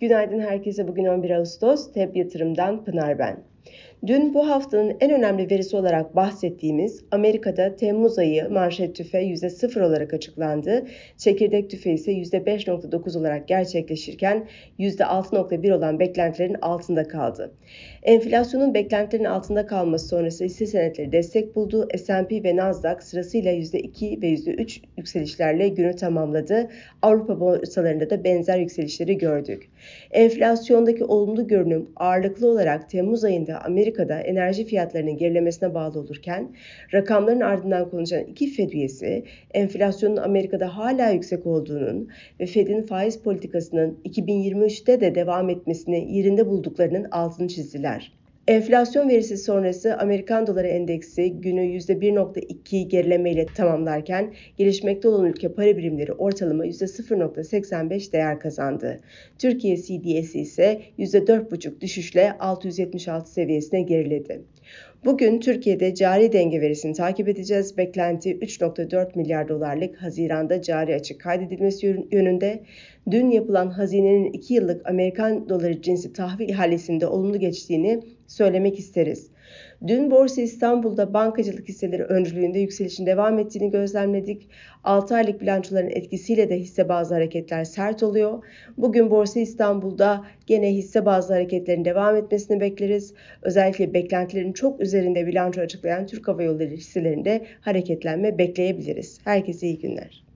Günaydın herkese. Bugün 11 Ağustos. TEB Yatırım'dan Pınar ben. Dün bu haftanın en önemli verisi olarak bahsettiğimiz Amerika'da Temmuz ayı manşet tüfe %0 olarak açıklandı. Çekirdek tüfe ise %5.9 olarak gerçekleşirken %6.1 olan beklentilerin altında kaldı. Enflasyonun beklentilerin altında kalması sonrası hisse senetleri destek buldu. S&P ve Nasdaq sırasıyla %2 ve %3 yükselişlerle günü tamamladı. Avrupa borsalarında da benzer yükselişleri gördük. Enflasyondaki olumlu görünüm ağırlıklı olarak Temmuz ayında Amerika'da enerji fiyatlarının gerilemesine bağlı olurken rakamların ardından konuşan iki Fed üyesi enflasyonun Amerika'da hala yüksek olduğunun ve Fed'in faiz politikasının 2023'te de devam etmesini yerinde bulduklarının altını çizdiler. Enflasyon verisi sonrası Amerikan doları endeksi günü %1.2 gerilemeyle tamamlarken gelişmekte olan ülke para birimleri ortalama %0.85 değer kazandı. Türkiye CDS'i ise %4.5 düşüşle 676 seviyesine geriledi. Bugün Türkiye'de cari denge verisini takip edeceğiz. Beklenti 3.4 milyar dolarlık Haziran'da cari açık kaydedilmesi yönünde. Dün yapılan hazinenin 2 yıllık Amerikan doları cinsi tahvil ihalesinde olumlu geçtiğini söylemek isteriz. Dün Borsa İstanbul'da bankacılık hisseleri öncülüğünde yükselişin devam ettiğini gözlemledik. 6 aylık bilançoların etkisiyle de hisse bazı hareketler sert oluyor. Bugün Borsa İstanbul'da gene hisse bazı hareketlerin devam etmesini bekleriz. Özellikle beklentilerin çok üzerinde bilanço açıklayan Türk Hava Yolları hisselerinde hareketlenme bekleyebiliriz. Herkese iyi günler.